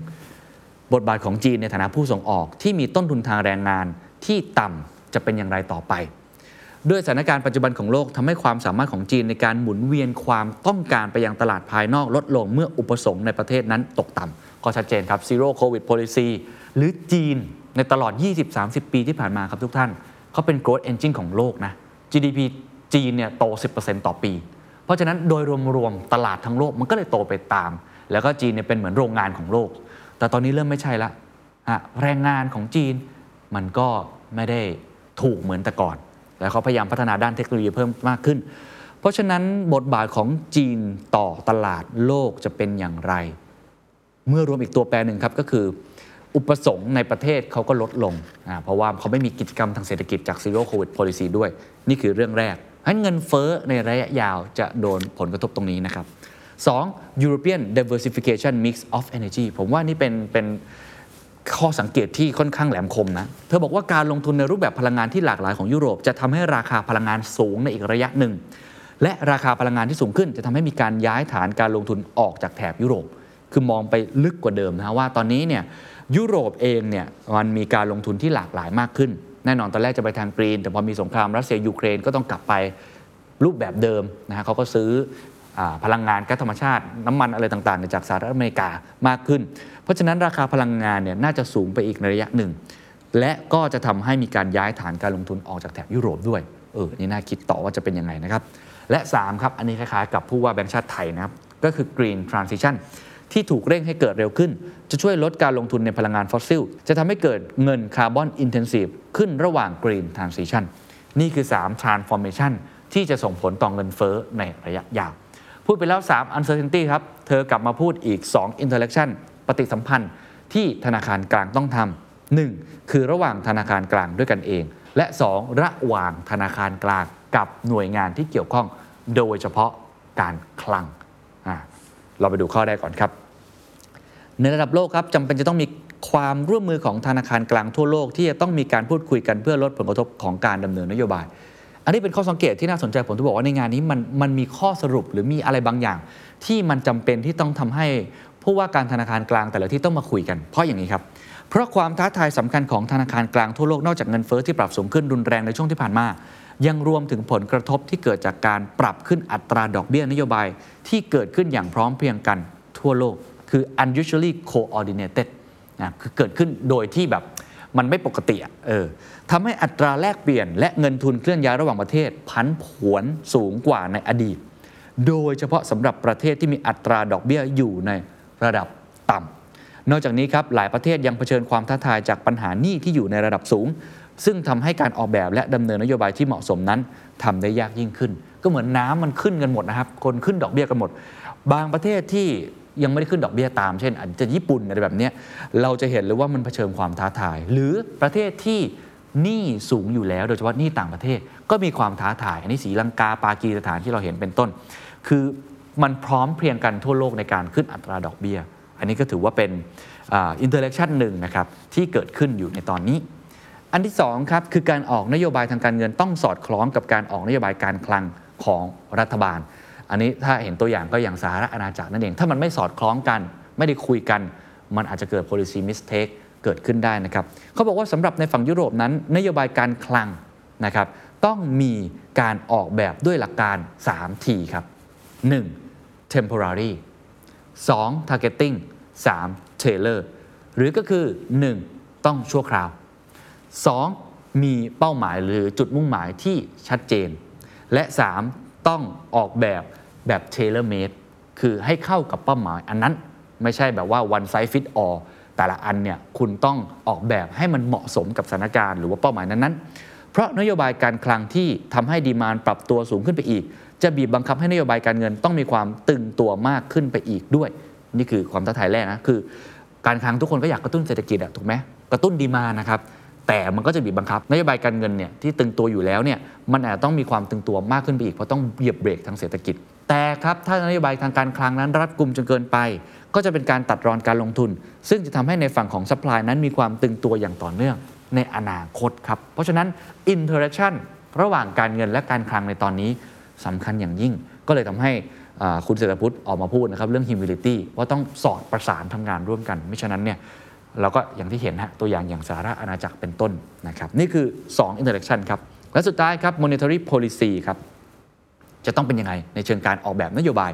A: 1. บทบาทของจีนในฐานะผู้ส่งออกที่มีต้นทุนทางแรงงานที่ต่ำ จะเป็นอย่างไรต่อไป ด้วยสถานการณ์ปัจจุบันของโลกทำให้ความสามารถของจีนในการหมุนเวียนความต้องการไปยังตลาดภายนอกลดลงเมื่ออุปสงค์ในประเทศนั้นตกต่ำก็ชัดเจนครับ zero covid policy หรือจีนในตลอด 20-30 ปีที่ผ่านมาครับทุกท่านเขาเป็น growth engine ของโลกนะ GDP จีนเนี่ยโต 10%ต่อปี เพราะฉะนั้นโดยรวมๆ ตลาดทั้งโลกมันก็เลยโตไปตาม แล้วก็จีนเนี่ยเป็นเหมือนโรงงานของโลก แต่ตอนนี้เริ่มไม่ใช่ละฮะแรงงานของจีนมันก็ไม่ได้ ถูกเหมือนแต่ก่อน แล้วเขาพยายามพัฒนาด้านเทคโนโลยีเพิ่มมากขึ้น เพราะฉะนั้นบทบาทของจีนต่อตลาดโลกจะเป็นอย่างไร เมื่อรวมอีกตัวแปรหนึ่งครับก็คือ อุปสงค์ในประเทศเขาก็ลดลงนะเพราะว่าเขาไม่มีกิจกรรมทางเศรษฐกิจจาก Zero Covid Policy ด้วย นี่คือเรื่องแรกฉะนั้นเงินเฟ้อในระยะยาวจะโดนผลกระทบตรงนี้นะครับ 2. European diversification mix of energy ผมว่านี่เป็นเป็น ข้อสังเกตที่ค่อนข้างแหลมคมนะ เธอบอกว่าการลงทุนในรูปแบบพลังงานที่หลากหลายของยุโรป จะทำให้ราคาพลังงานสูงในอีกระยะหนึ่ง และราคาพลังงานที่สูงขึ้น จะทำให้มีการย้ายฐานการลงทุนออกจากแถบยุโรป คือมองไปลึกกว่าเดิมนะว่าตอนนี้เนี่ยยุโรปเองเนี่ยมันมีการลงทุนที่หลากหลายมากขึ้น แน่นอนตอนแรกจะไปทางกรีน แต่พอมีสงครามรัสเซียยูเครนก็ต้องกลับไปรูปแบบเดิมนะฮะเขาก็ซื้อ พลังงานก๊าซธรรมชาติน้ำมันอะไรต่างๆ จากสหรัฐอเมริกามากขึ้น เพราะฉะนั้นราคาพลังงานเนี่ยน่าจะสูงไปอีกในระยะหนึ่ง และก็จะทำให้มีการย้ายฐานการลงทุนออกจากแถบยุโรปด้วยเออนี่น่าคิดต่อว่าจะเป็นยังไงนะครับ และ 3 ครับ อันนี้คล้ายๆกับผู้ว่าแบงก์ชาติไทยนะครับ ก็คือ Green Transition ที่ถูกเร่งให้เกิดเร็วขึ้น จะช่วยลดการลงทุนในพลังงานฟอสซิล จะทำให้เกิดเงินคาร์บอนอินเทนซีฟขึ้นระหว่าง Green Transition นี่คือ 3 Transformation ที่จะส่งผลต่อเงินเฟ้อในระยะยาว พูดไปแล้ว 3 uncertainty ครับ เธอกลับมาพูดอีก 2 interaction ปฏิสัมพันธ์ที่ธนาคารกลางต้องทำหนึ่งคือระหว่างธนาคารกลางด้วยกันเอง และ 2 ระหว่างธนาคารกลางกับหน่วยงานที่เกี่ยวข้อง โดยเฉพาะการคลัง เราไปดูข้อแรกก่อนครับ ในระดับโลกครับจำเป็นจะต้องมีความร่วมมือของธนาคารกลางทั่วโลกที่จะต้องมีการพูดคุยกันเพื่อลดผลกระทบของการดำเนินนโยบาย อันนี้เป็นข้อสังเกตที่น่าสนใจผมจะบอกว่าในงานนี้มันมันมีข้อสรุปหรือมีอะไรบางอย่าง ที่มันจำเป็นที่ต้องทำให้ผู้ว่าการธนาคารกลางแต่ละที่ต้องมาคุยกัน เพราะอย่างนี้ครับ เพราะความท้าทายสำคัญของธนาคารกลางทั่วโลกนอกจากเงินเฟ้อที่ปรับสูงขึ้นรุนแรงในช่วงที่ผ่านมา ยังรวมถึงผลกระทบที่เกิดจากการปรับขึ้นอัตราดอกเบี้ยนโยบายที่เกิดขึ้นอย่างพร้อมเพรียงกันทั่วโลก คือ unusually coordinated นะคือเกิดขึ้นโดยที่แบบมันไม่ปกติอะเออ ทำให้อัตราแลกเปลี่ยน และเงินทุนเคลื่อนย้ายระหว่างประเทศพันผวนสูงกว่าในอดีต โดยเฉพาะสำหรับประเทศที่มีอัตราดอกเบี้ยอยู่ในระดับต่ำนอกจากนี้ครับหลายประเทศยังเผชิญความท้าทายจากปัญหาหนี้ที่อยู่ในระดับสูง ซึ่งทำให้การออกแบบและดำเนินนโยบายที่เหมาะสมนั้นทำได้ยากยิ่งขึ้น ก็เหมือนน้ำมันขึ้นกันหมดนะครับ คนขึ้นดอกเบี้ยกันหมด บางประเทศที่ยังไม่ได้ขึ้นดอกเบี้ยตาม เช่นอาจจะญี่ปุ่นอะไรแบบนี้เราจะเห็นเลยว่ามันเผชิญความท้าทาย หรือประเทศที่ หนี้สูงอยู่แล้ว โดยเฉพาะหนี้ต่างประเทศ ก็มีความท้าทาย อันนี้สีลังกาปากีสถานที่เราเห็นเป็นต้น คือมันพร้อมเพรียงกันทั่วโลกในการขึ้นอัตราดอกเบี้ย อันนี้ก็ถือว่าเป็น interaction หนึ่งนะครับที่เกิดขึ้นอยู่ในตอนนี้ อันที่สองครับคือการออกนโยบายทางการเงินต้องสอดคล้องกับการออกนโยบายการคลังของรัฐบาล อันนี้ถ้าเห็นตัวอย่างก็อย่างสหราชอาณาจักรนั่นเอง ถ้ามันไม่สอดคล้องกัน ไม่ได้คุยกัน มันอาจจะเกิด policy mistake เกิดขึ้นได้นะครับเขาบอกว่าสำหรับในฝั่งยุโรปนั้น นโยบายการคลังนะครับต้องมีการออกแบบด้วยหลักการ3ทีครับ 1. temporary 2. targeting 3. tailor หรือก็คือ 1. ต้องชั่วคราว 2. มีเป้าหมายหรือจุดมุ่งหมายที่ชัดเจน และ 3. ต้องออกแบบแบบ tailor made คือให้เข้ากับเป้าหมายอันนั้นไม่ใช่แบบว่า one size fit all แต่ละอันเนี่ยคุณต้องออกแบบให้มันเหมาะสมกับสถานการณ์หรือว่าเป้าหมายนั้นๆ เพราะนโยบายการคลังที่ทำให้ดีมานปรับตัวสูงขึ้นไปอีก จะบีบบังคับให้นโยบายการเงินต้องมีความตึงตัวมากขึ้นไปอีกด้วย นี่คือความท้าทายแรกนะคือ การคลังทุกคนก็อยากกระตุ้นเศรษฐกิจอะถูกไหมกระตุ้นดีมานะครับ แต่มันก็จะบีบบังคับนโยบายการเงินเนี่ยที่ตึงตัวอยู่แล้วเนี่ยมันอาจจะต้องมีความตึงตัวมากขึ้นไปอีกเพราะต้องเหยียบเบรกทางเศรษฐกิจ แต่ครับถ้านโยบายทางการคลังนั้นรัดกุมจนเกินไป ก็จะเป็นการตัดรอนการลงทุน ซึ่งจะทำให้ในฝั่งของ supply นั้นมีความตึงตัวอย่างต่อเนื่องในอนาคตครับเพราะฉะนั้นอินเทอร์ c ชันระหว่างการเงินและการคลังในตอนนี้สำคัญอย่างยิ่ง ก็เลยทำให้คุณเศรษฐพุฒิออกมาพูดนะครับเรื่อง humility ว่าต้องสอดประสานทำงานร่วมกัน ไม่ฉะนั้นเนี่ย เราก็อย่างที่เห็นฮะตัวอย่างอย่างสหราชอาณาจักรเป็นต้นนะครับนี่คือ 2 interaction ครับและสุดท้ายครับ monetary policy ครับจะต้องเป็นยังไงในเชิงการออกแบบนโยบาย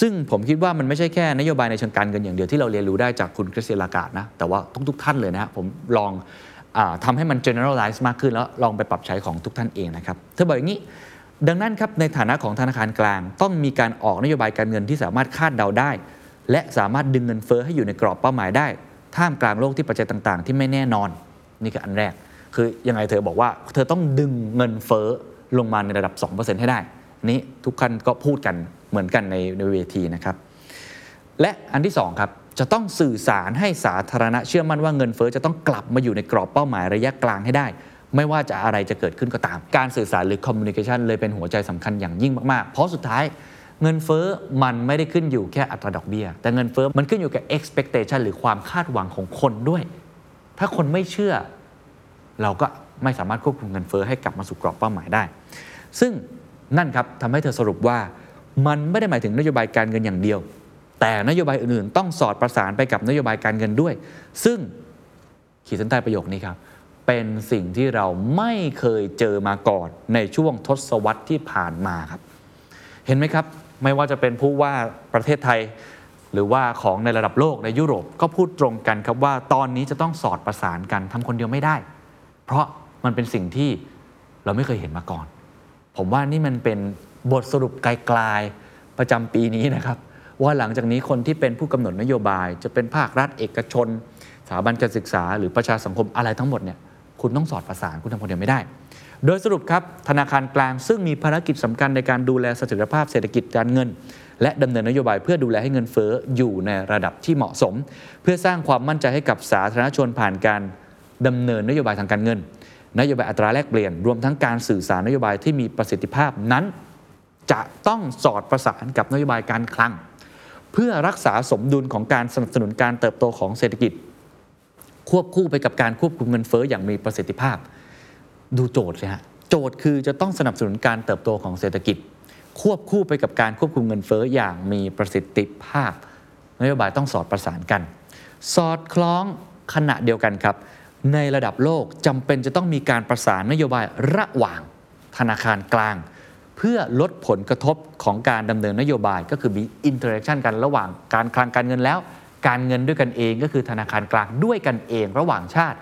A: ซึ่งผมคิดว่ามันไม่ใช่แค่นโยบายในเชิงการเงินอย่างเดียวที่เราเรียนรู้ได้จากคุณคริสเตียนลากาดนะแต่ว่าทุกๆท่านเลยนะฮะผมลองอทำให้มัน generalize มากขึ้นแล้วลองไปปรับใช้ของทุกท่านเองนะครับเธอบอกอย่างนี้ดังนั้นครับในฐานะของธนาคารกลาง ต้องมีการออกนโยบายการเงินที่สามารถคาดเดาได้ และสามารถดึงเงินเฟ้อให้อยู่ในกรอบเป้าหมายได้ ท่ามกลางโลกที่ปัจจัยต่างๆ ที่ไม่แน่นอนนี่คืออันแรก คือยังไงเธอบอกว่า เธอต้องดึงเงินเฟ้อลงมาในระดับ 2%ให้ได้นี่ทุกท่านก็พูดกันเหมือนกันในในเวทีนะครับ และอันที่2ครับจะต้องสื่อสารให้สาธารณะเชื่อมั่นว่าเงินเฟ้อจะต้องกลับมาอยู่ในกรอบเป้าหมายระยะกลางให้ได้ ไม่ว่าจะอะไรจะเกิดขึ้นก็ตาม การสื่อสารหรือ communication เลยเป็นหัวใจสำคัญอย่างยิ่งมากๆ เพราะสุดท้าย เงินเฟ้อมันไม่ได้ขึ้นอยู่แค่อัตราดอกเบี้ย แต่เงินเฟ้อมันขึ้นอยู่กับ expectation หรือความคาดหวังของคนด้วย ถ้าคนไม่เชื่อ เราก็ไม่สามารถควบคุมเงินเฟ้อให้กลับมาสู่กรอบเป้าหมายได้ ซึ่งนั่นครับทำให้เธอสรุปว่ามันไม่ได้หมายถึงนโยบายการเงินอย่างเดียว แต่นโยบายอื่นๆ ต้องสอดประสานไปกับนโยบายการเงินด้วย ซึ่งขีดเส้นใต้ประโยคนี้ครับเป็นสิ่งที่เราไม่เคยเจอมาก่อนในช่วงทศวรรษที่ผ่านมาครับ เห็นไหมครับ ไม่ว่าจะเป็นผู้ว่าประเทศไทย หรือว่าของในระดับโลกในยุโรปก็พูดตรงกันครับว่าตอนนี้จะต้องสอดประสานกันทำคนเดียวไม่ได้ เพราะมันเป็นสิ่งที่เราไม่เคยเห็นมาก่อน ผมว่านี่มันเป็นบทสรุปไกลๆประจำปีนี้นะครับ ว่าหลังจากนี้คนที่เป็นผู้กำหนดนโยบาย จะเป็นภาครัฐเอกชนสถาบันการศึกษา หรือประชาสังคมอะไรทั้งหมดเนี่ยคุณต้องสอดประสานคุณทำคนเดียวไม่ได้ โดยสรุปครับธนาคารกลางซึ่งมีภารกิจสำคัญในการดูแลเสถียรภาพเศรษฐกิจการเงิน และดำเนินนโยบายเพื่อดูแลให้เงินเฟ้ออยู่ในระดับที่เหมาะสม เพื่อสร้างความมั่นใจให้กับสาธารณชนผ่านการดำเนินนโยบายทางการเงิน นโยบายอัตราแลกเปลี่ยน รวมทั้งการสื่อสารนโยบายที่มีประสิทธิภาพนั้น จะต้องสอดประสานกับนโยบายการคลัง เพื่อรักษาสมดุลของการสนับสนุนการเติบโตของเศรษฐกิจ ควบคู่ไปกับการควบคุมเงินเฟ้ออย่างมีประสิทธิภาพ ดูโจทย์เลยฮะโจทย์คือจะต้องสนับสนุนการเติบโตของเศรษฐกิจ ควบคู่ไปกับการควบคุมเงินเฟ้ออย่างมีประสิทธิภาพนโยบายต้องสอดประสานกัน สอดคล้องขณะเดียวกันครับ ในระดับโลกจำเป็นจะต้องมีการประสานนโยบายระหว่างธนาคารกลาง เพื่อลดผลกระทบของการดำเนินนโยบายก็คือมี interaction กันระหว่างการคลังการเงินแล้ว การเงินด้วยกันเองก็คือธนาคารกลางด้วยกันเองระหว่างชาติ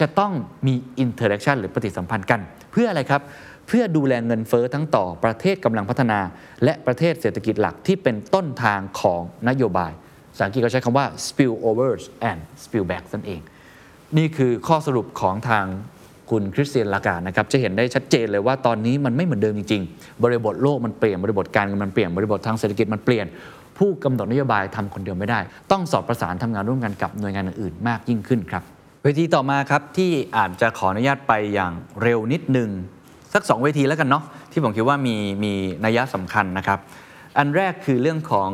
A: จะต้องมี interaction หรือปฏิสัมพันธ์กัน เพื่ออะไรครับ เพื่อดูแลเงินเฟ้อทั้งต่อประเทศกำลังพัฒนา และประเทศเศรษฐกิจหลักที่เป็นต้นทางของนโยบายภาษาอังกฤษเขาใช้คำว่า spillovers and spillbacks นั่นเอง นี่คือข้อสรุปของทางคุณคริสตินลาการ์ดนะครับจะเห็นได้ชัดเจนเลยว่าตอนนี้มันไม่เหมือนเดิมจริงๆ บริบทโลกมันเปลี่ยนบริบทการเงินมันเปลี่ยนบริบททางเศรษฐกิจมันเปลี่ยน ผู้กำหนดนโยบายทำคนเดียวไม่ได้ ต้องสอบประสานทำงานร่วมกันกับหน่วยงานอื่นๆมากยิ่งขึ้นครับ เวทีต่อมาครับที่อาจจะขออนุญาตไปอย่างเร็วนิดนึงสัก 2 เวทีแล้วกันเนาะที่ผมคิดว่ามีมีนัยสำคัญนะครับ อันแรกคือเรื่องของ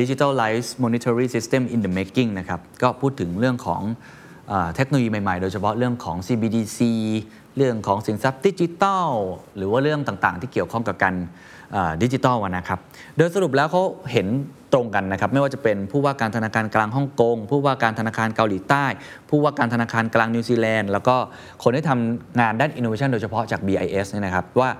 A: digitalized monetary system in the making นะครับก็พูดถึงเรื่องของเทคโนโลยีใหม่ๆ โดยเฉพาะเรื่องของ CBDC เรื่องของสินทรัพย์ดิจิทัล หรือว่าเรื่องต่างๆ ที่เกี่ยวข้องกับการ ดิจิทัลนะครับ โดยสรุปแล้วเขาเห็นตรงกันนะครับ ไม่ว่าจะเป็นผู้ว่าการธนาคารกลางฮ่องกงผู้ว่าการธนาคารเกาหลีใต้ ผู้ว่าการธนาคารกลางนิวซีแลนด์แล้วก็คนที่ทำงานด้าน innovation โดยเฉพาะจาก BIS เนี่ยนะครับว่า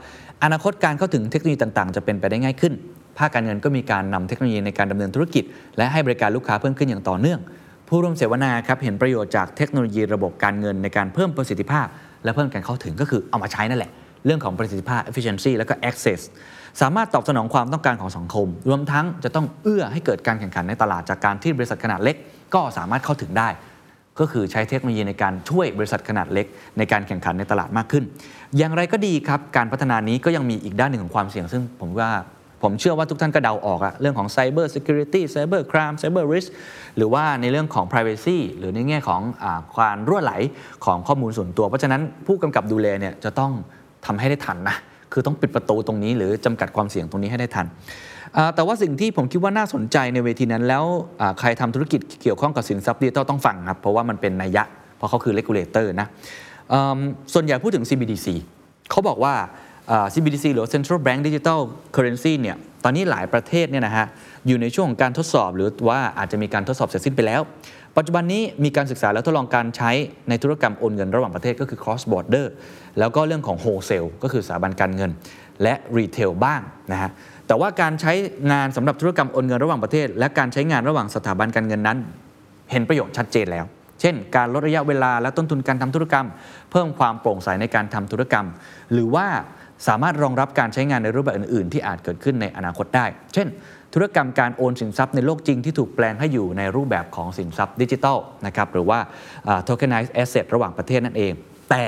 A: อนาคตการเข้าถึงเทคโนโลยีต่างๆ จะเป็นไปได้ง่ายขึ้น ภาคการเงินก็มีการนำเทคโนโลยีในการดำเนินธุรกิจ และให้บริการลูกค้าเพิ่มขึ้นอย่างต่อเนื่อง ผู้ร่วมเสวนาครับเห็นประโยชน์จากเทคโนโลยีระบบการเงินในการเพิ่มประสิทธิภาพ และเพิ่มการเข้าถึงก็คือเอามาใช้นั่นแหละเรื่องของประสิทธิภาพ efficiency แล้วก็ access สามารถตอบสนองความต้องการของสังคม รวมทั้งจะต้องเอื้อให้เกิดการแข่งขันในตลาดจากการที่บริษัทขนาดเล็ก ก็สามารถเข้าถึงได้ ก็คือใช้เทคโนโลยีในการช่วยบริษัทขนาดเล็ก ในการแข่งขันในตลาดมากขึ้น อย่างไรก็ดีครับการพัฒนานี้ก็ยังมีอีกด้านหนึ่งของความเสี่ยง ซึ่งผมว่าผมเชื่อว่าทุกท่านก็เดาออกอะเรื่องของ Cyber Security Cyber Crime Cyber Risk หรือว่าในเรื่องของ Privacy หรือในแง่ของอาการรั่วไหลของข้อมูลส่วนตัว เพราะฉะนั้นผู้กำกับดูแลเนี่ยจะต้องทำให้ได้ทันนะ คือต้องปิดประตูตรงนี้หรือจำกัดความเสี่ยงตรงนี้ให้ได้ทัน แต่ว่าสิ่งที่ผมคิดว่าน่าสนใจในเวทีนั้น แล้วใครทำธุรกิจเกี่ยวข้องกับสินทรัพย์ดิจิทัลต้องฟังครับ เพราะว่ามันเป็นนัยยะ เพราะเขาคือ regulator นะอืมส่วนใหญ่พูดถึง CBDC เขาบอกว่าอ่า CBDC หรือ Central Bank Digital Currency เนี่ยตอนนี้หลายประเทศเนี่ยนะฮะอยู่ในช่วงของการทดสอบหรือว่าอาจจะมีการทดสอบเสร็จสิ้นไปแล้ว ปัจจุบันนี้มีการศึกษาและทดลองการใช้ในธุรกรรมโอนเงินระหว่างประเทศก็คือ cross border แล้วก็เรื่องของ wholesale ก็คือสถาบันการเงิน และ retail บ้างนะฮะแต่ว่าการใช้งานสำหรับธุรกรรมโอนเงินระหว่างประเทศ และการใช้งานระหว่างสถาบันการเงินนั้น เห็นประโยชน์ชัดเจนแล้ว เช่น การลดระยะเวลาและต้นทุนการทำธุรกรรม เพิ่มความโปร่งใสในการทำธุรกรรม หรือว่าสามารถรองรับการใช้งานในรูปแบบอื่น ๆ ที่อาจเกิดขึ้นในอนาคตได้ เช่น ธุรกรรมการโอนสินทรัพย์ในโลกจริงที่ถูกแปลงให้อยู่ในรูปแบบของสินทรัพย์ดิจิทัลนะครับหรือว่า tokenized asset ระหว่างประเทศนั่นเอง แต่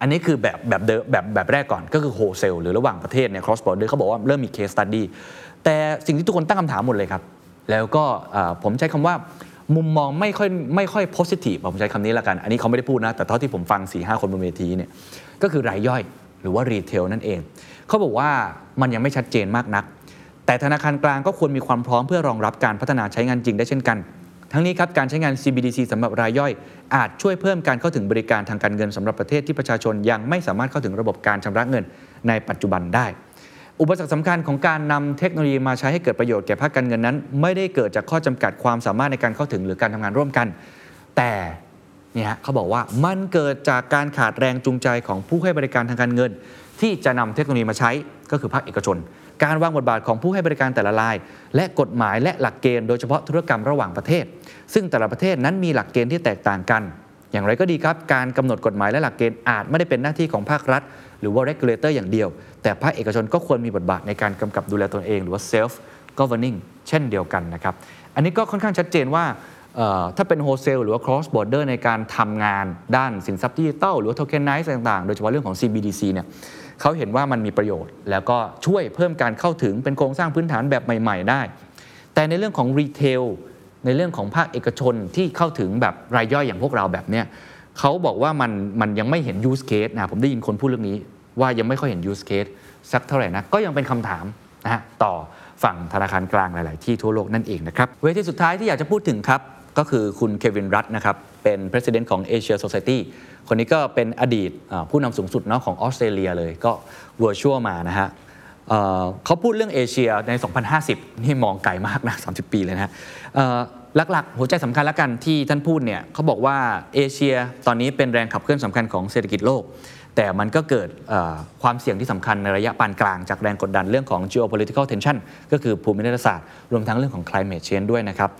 A: อันนี้คือแบบแบบเดิมแบบแบบแรกก่อนก็คือ wholesale หรือระหว่างประเทศเนี่ย cross border เขาบอกว่าเริ่มมี case study แต่สิ่งที่ทุกคนตั้งคำถามหมดเลยครับ แล้วก็ผมใช้คำว่ามุมมองไม่ค่อยไม่ค่อย positive ผมใช้คำนี้ละกัน อันนี้เขาไม่ได้พูดนะ แต่เท่าที่ผมฟัง4ีหคนบนเวทีเนี่ยก็คือรายย่อยหรือว่ารีเทลนั่นเอง เขาบอกว่ามันยังไม่ชัดเจนมากนัก แต่ธนาคารกลางก็ควรมีความพร้อมเพื่อรองรับการพัฒนาใช้งานจริงได้เช่นกัน ทั้งนี้ครับการใช้งาน CBDC สำหรับรายย่อย อาจช่วยเพิ่มการเข้าถึงบริการทางการเงินสำหรับประเทศที่ประชาชนยังไม่สามารถเข้าถึงระบบการชำระเงินในปัจจุบันได้ อุปสรรคสำคัญของการนำเทคโนโลยีมาใช้ให้เกิดประโยชน์แก่ภาคการเงินนั้น ไม่ได้เกิดจากข้อจำกัดความสามารถในการเข้าถึงหรือการทำงานร่วมกัน แต่เนี่ยเขาบอกว่ามันเกิดจากการขาดแรงจูงใจของผู้ให้บริการทางการเงิน ที่จะนำเทคโนโลยีมาใช้ก็คือภาคเอกชน การวางบทบาทของผู้ให้บริการแต่ละราย และกฎหมายและหลักเกณฑ์โดยเฉพาะธุรกรรมระหว่างประเทศ ซึ่งแต่ละประเทศนั้นมีหลักเกณฑ์ที่แตกต่างกัน อย่างไรก็ดีครับการกำหนดกฎหมายและหลักเกณฑ์อาจไม่ได้เป็นหน้าที่ของภาครัฐ หรือว่า regulator อย่างเดียว แต่ภาคเอกชนก็ควรมีบทบาทในการกำกับดูแลตนเอง หรือว่า self governing เช่นเดียวกันนะครับอันนี้ก็ค่อนข้างชัดเจนว่าถ้าเป็น wholesale หรือว่า cross border ในการทำงานด้านสินทรัพย์ดิจิทัลหรือว่า tokenize ต่างๆ โดยเฉพาะเรื่องของ CBDC เนี่ย เขาเห็นว่ามันมีประโยชน์ แล้วก็ช่วยเพิ่มการเข้าถึงเป็นโครงสร้างพื้นฐานแบบใหม่ ๆ ได้ แต่ในเรื่องของรีเทลในเรื่องของภาคเอกชนที่เข้าถึงแบบรายย่อยอย่างพวกเราแบบเนี้ยเขาบอกว่ามันมันยังไม่เห็น use case นะผมได้ยินคนพูดเรื่องนี้ ว่ายังไม่ค่อยเห็น use case สักเท่าไหร่นะก็ยังเป็นคำถามนะฮะต่อฝั่งธนาคารกลางหลาย ๆ ที่ทั่วโลกนั่นเองนะครับเวทีสุดท้ายที่อยากจะพูดถึงครับ ก็คือคุณเควินรัตนะครับเป็น president ของ Asia Society คนนี้ก็เป็นอดีตผู้นำสูงสุดเนาะของออสเตรเลียเลยก็ virtual มานะฮะเเขาพูดเรื่องเอเชียใน 2050 นี่มองไกลมากนะ 30 ปีเลยนะฮะหลักๆ หัวใจสำคัญล้วกันที่ท่านพูดเนี่ยเขาบอกว่าเอเชียตอนนี้เป็นแรงขับเคลื่อนสำคัญของเศรษฐกิจโลก แต่มันก็เกิดความเสี่ยงที่สำคัญในระยะปานกลางจากแรงกดดันเรื่องของ geopolitical tension ก็คือภูมิรัฐศาสตร์ รวมทั้งเรื่องของ climate change ด้วยนะครับ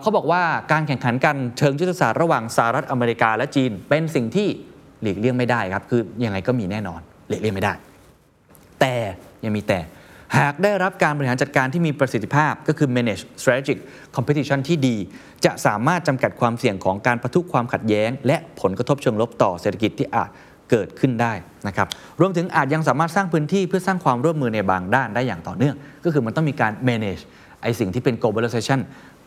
A: เขาบอกว่าการแข่งขันกันเชิงยุทธศาสตร์ระหว่างสหรัฐอเมริกาและจีน เป็นสิ่งที่หลีกเลี่ยงไม่ได้ครับ คือยังไงก็มีแน่นอน หลีกเลี่ยงไม่ได้ แต่ยังมีแต่หากได้รับการบริหารจัดการที่มีประสิทธิภาพก็คือ manage strategic competition ที่ดี จะสามารถจำกัดความเสี่ยงของการประทุความขัดแย้ง และผลกระทบเชิงลบต่อเศรษฐกิจที่อาจเกิดขึ้นได้นะครับ รวมถึงอาจยังสามารถสร้างพื้นที่เพื่อสร้างความร่วมมือในบางด้านได้อย่างต่อเนื่อง ก็คือมันต้องมีการ manage ไอสิ่งที่เป็น globalization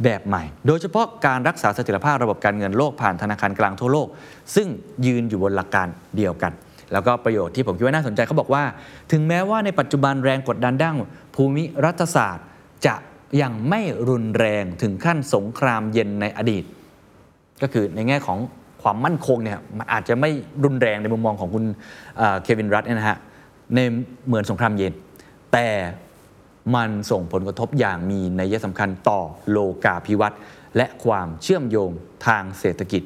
A: แบบใหม่ โดยเฉพาะการรักษาเสถียรภาพระบบการเงินโลกผ่านธนาคารกลางทั่วโลก ซึ่งยืนอยู่บนหลักการเดียวกัน แล้วก็ประโยชน์ที่ผมคิดว่าน่าสนใจเขาบอกว่า ถึงแม้ว่าในปัจจุบันแรงกดดันด้านภูมิรัฐศาสตร์ จะยังไม่รุนแรงถึงขั้นสงครามเย็นในอดีต ก็คือในแง่ของความมั่นคงเนี่ยมันอาจจะไม่รุนแรงในมุมมองของคุณเควินรัตเนี่ยนะฮะในเหมือนสงครามเย็น แต่ มันส่งผลกระทบอย่างมีนัยสำคัญต่อโลกาภิวัตน์และความเชื่อมโยงทางเศรษฐกิจ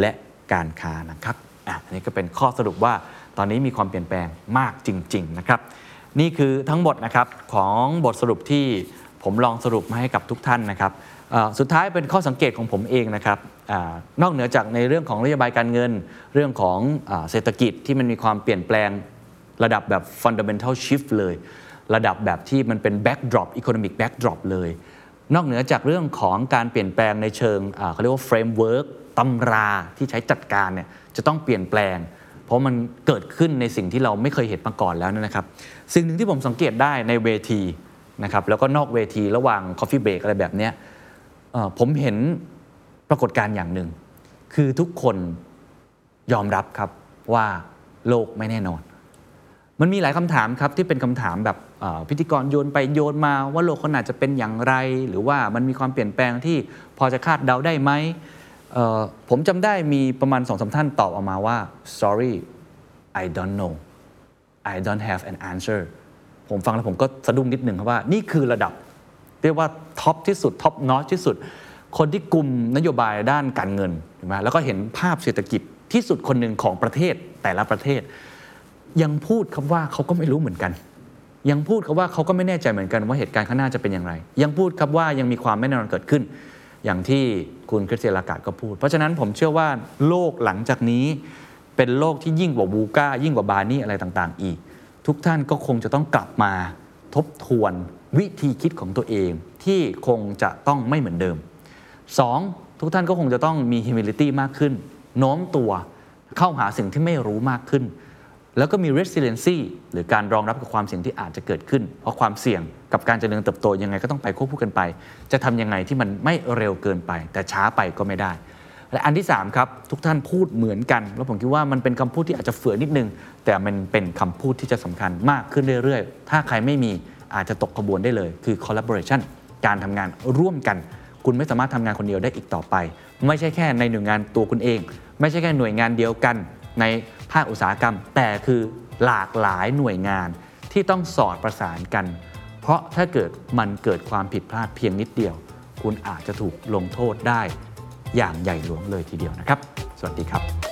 A: และการค้านะครับอันนี้ก็เป็นข้อสรุปว่าตอนนี้มีความเปลี่ยนแปลงมากจริง ๆ นะครับ นี่คือทั้งหมดนะครับของบทสรุปที่ผมลองสรุปมาให้กับทุกท่านนะครับสุดท้ายเป็นข้อสังเกตของผมเองนะครับอนอกเหนือจากในเรื่องของนโยบายการเงิน เรื่องของอเศรษฐกิจที่มันมีความเปลี่ยนแปลงระดับแบบ fundamental shift เลย ระดับแบบที่มันเป็น backdrop economic backdrop เลย นอกเหนือจากเรื่องของการเปลี่ยนแปลงในเชิงเขาเรียกว่า framework ตำราที่ใช้จัดการเนี่ยจะต้องเปลี่ยนแปลง เพราะมันเกิดขึ้นในสิ่งที่เราไม่เคยเห็นมาก่อนแล้วนะครับ สิ่งหนึ่งที่ผมสังเกตได้ในเวทีนะครับแล้วก็นอกเวทีระหว่าง coffee break อะไรแบบนี้ผมเห็นปรากฏการณ์อย่างหนึ่ง คือทุกคนยอมรับครับว่าโลกไม่แน่นอน มันมีหลายคำถามครับที่เป็นคำถามแบบพิธีกรโยนไปโยนมาว่าโลกเขาอาจจะเป็นอย่างไร หรือว่ามันมีความเปลี่ยนแปลงที่พอจะคาดเดาได้ไหมผมจำได้มีประมาณสองสาท่านตอบออกมาว่า sorry I don't know I don't have an answer ผมฟังแล้วผมก็สะดุ้งนิดหนึ่งครับว่านี่คือระดับ เรียกว่าท็อปที่สุดท็อปนอตที่สุด คนที่กลุ่มนโยบายด้านการเงินถูกไหมแล้วก็เห็นภาพเศรษฐกิจที่สุดคนหนึ่งของประเทศแต่ละประเทศ ยังพูดคำว่าเขาก็ไม่รู้เหมือนกัน ยังพูดคำว่าเขาก็ไม่แน่ใจเหมือนกันว่าเหตุการณ์ข้างหน้าจะเป็นอย่างไร ยังพูดครับว่ายังมีความไม่แน่นอนเกิดขึ้น อย่างที่คุณคริสเตียนลากาดก็พูด เพราะฉะนั้นผมเชื่อว่าโลกหลังจากนี้ เป็นโลกที่ยิ่งกว่าบูก้า ยิ่งกว่าบานี่อะไรต่างๆ อีก ทุกท่านก็คงจะต้องกลับมาทบทวนวิธีคิดของตัวเองที่คงจะต้องไม่เหมือนเดิมสองทุกท่านก็คงจะต้องมี humility มากขึ้น โน้มตัวเข้าหาสิ่งที่ไม่รู้มากขึ้น แล้วก็มี resiliency หรือการรองรับกับความเสี่ยงที่อาจจะเกิดขึ้น เพราะความเสี่ยงกับการเจริญเติบโตยังไงก็ต้องไปควบคู่กันไป จะทำยังไงที่มันไม่เร็วเกินไป แต่ช้าไปก็ไม่ได้ และอันที่ 3 ครับ ทุกท่านพูดเหมือนกัน แล้วผมคิดว่ามันเป็นคำพูดที่อาจจะเฟื่อนิดนึง แต่มันเป็นคำพูดที่จะสำคัญมากขึ้นเรื่อยๆ ถ้าใครไม่มีอาจจะตกขบวนได้เลย คือ collaboration การทำงานร่วมกัน คุณไม่สามารถทำงานคนเดียวได้อีกต่อไป ไม่ใช่แค่ในหน่วยงานตัวคุณเอง ไม่ใช่แค่หน่วยงานเดียวกันใน ภาคอุตสาหกรรม แต่คือหลากหลายหน่วยงานที่ต้องสอดประสานกัน เพราะถ้าเกิดมันเกิดความผิดพลาดเพียงนิดเดียว คุณอาจจะถูกลงโทษได้อย่างใหญ่หลวงเลยทีเดียวนะครับ สวัสดีครับ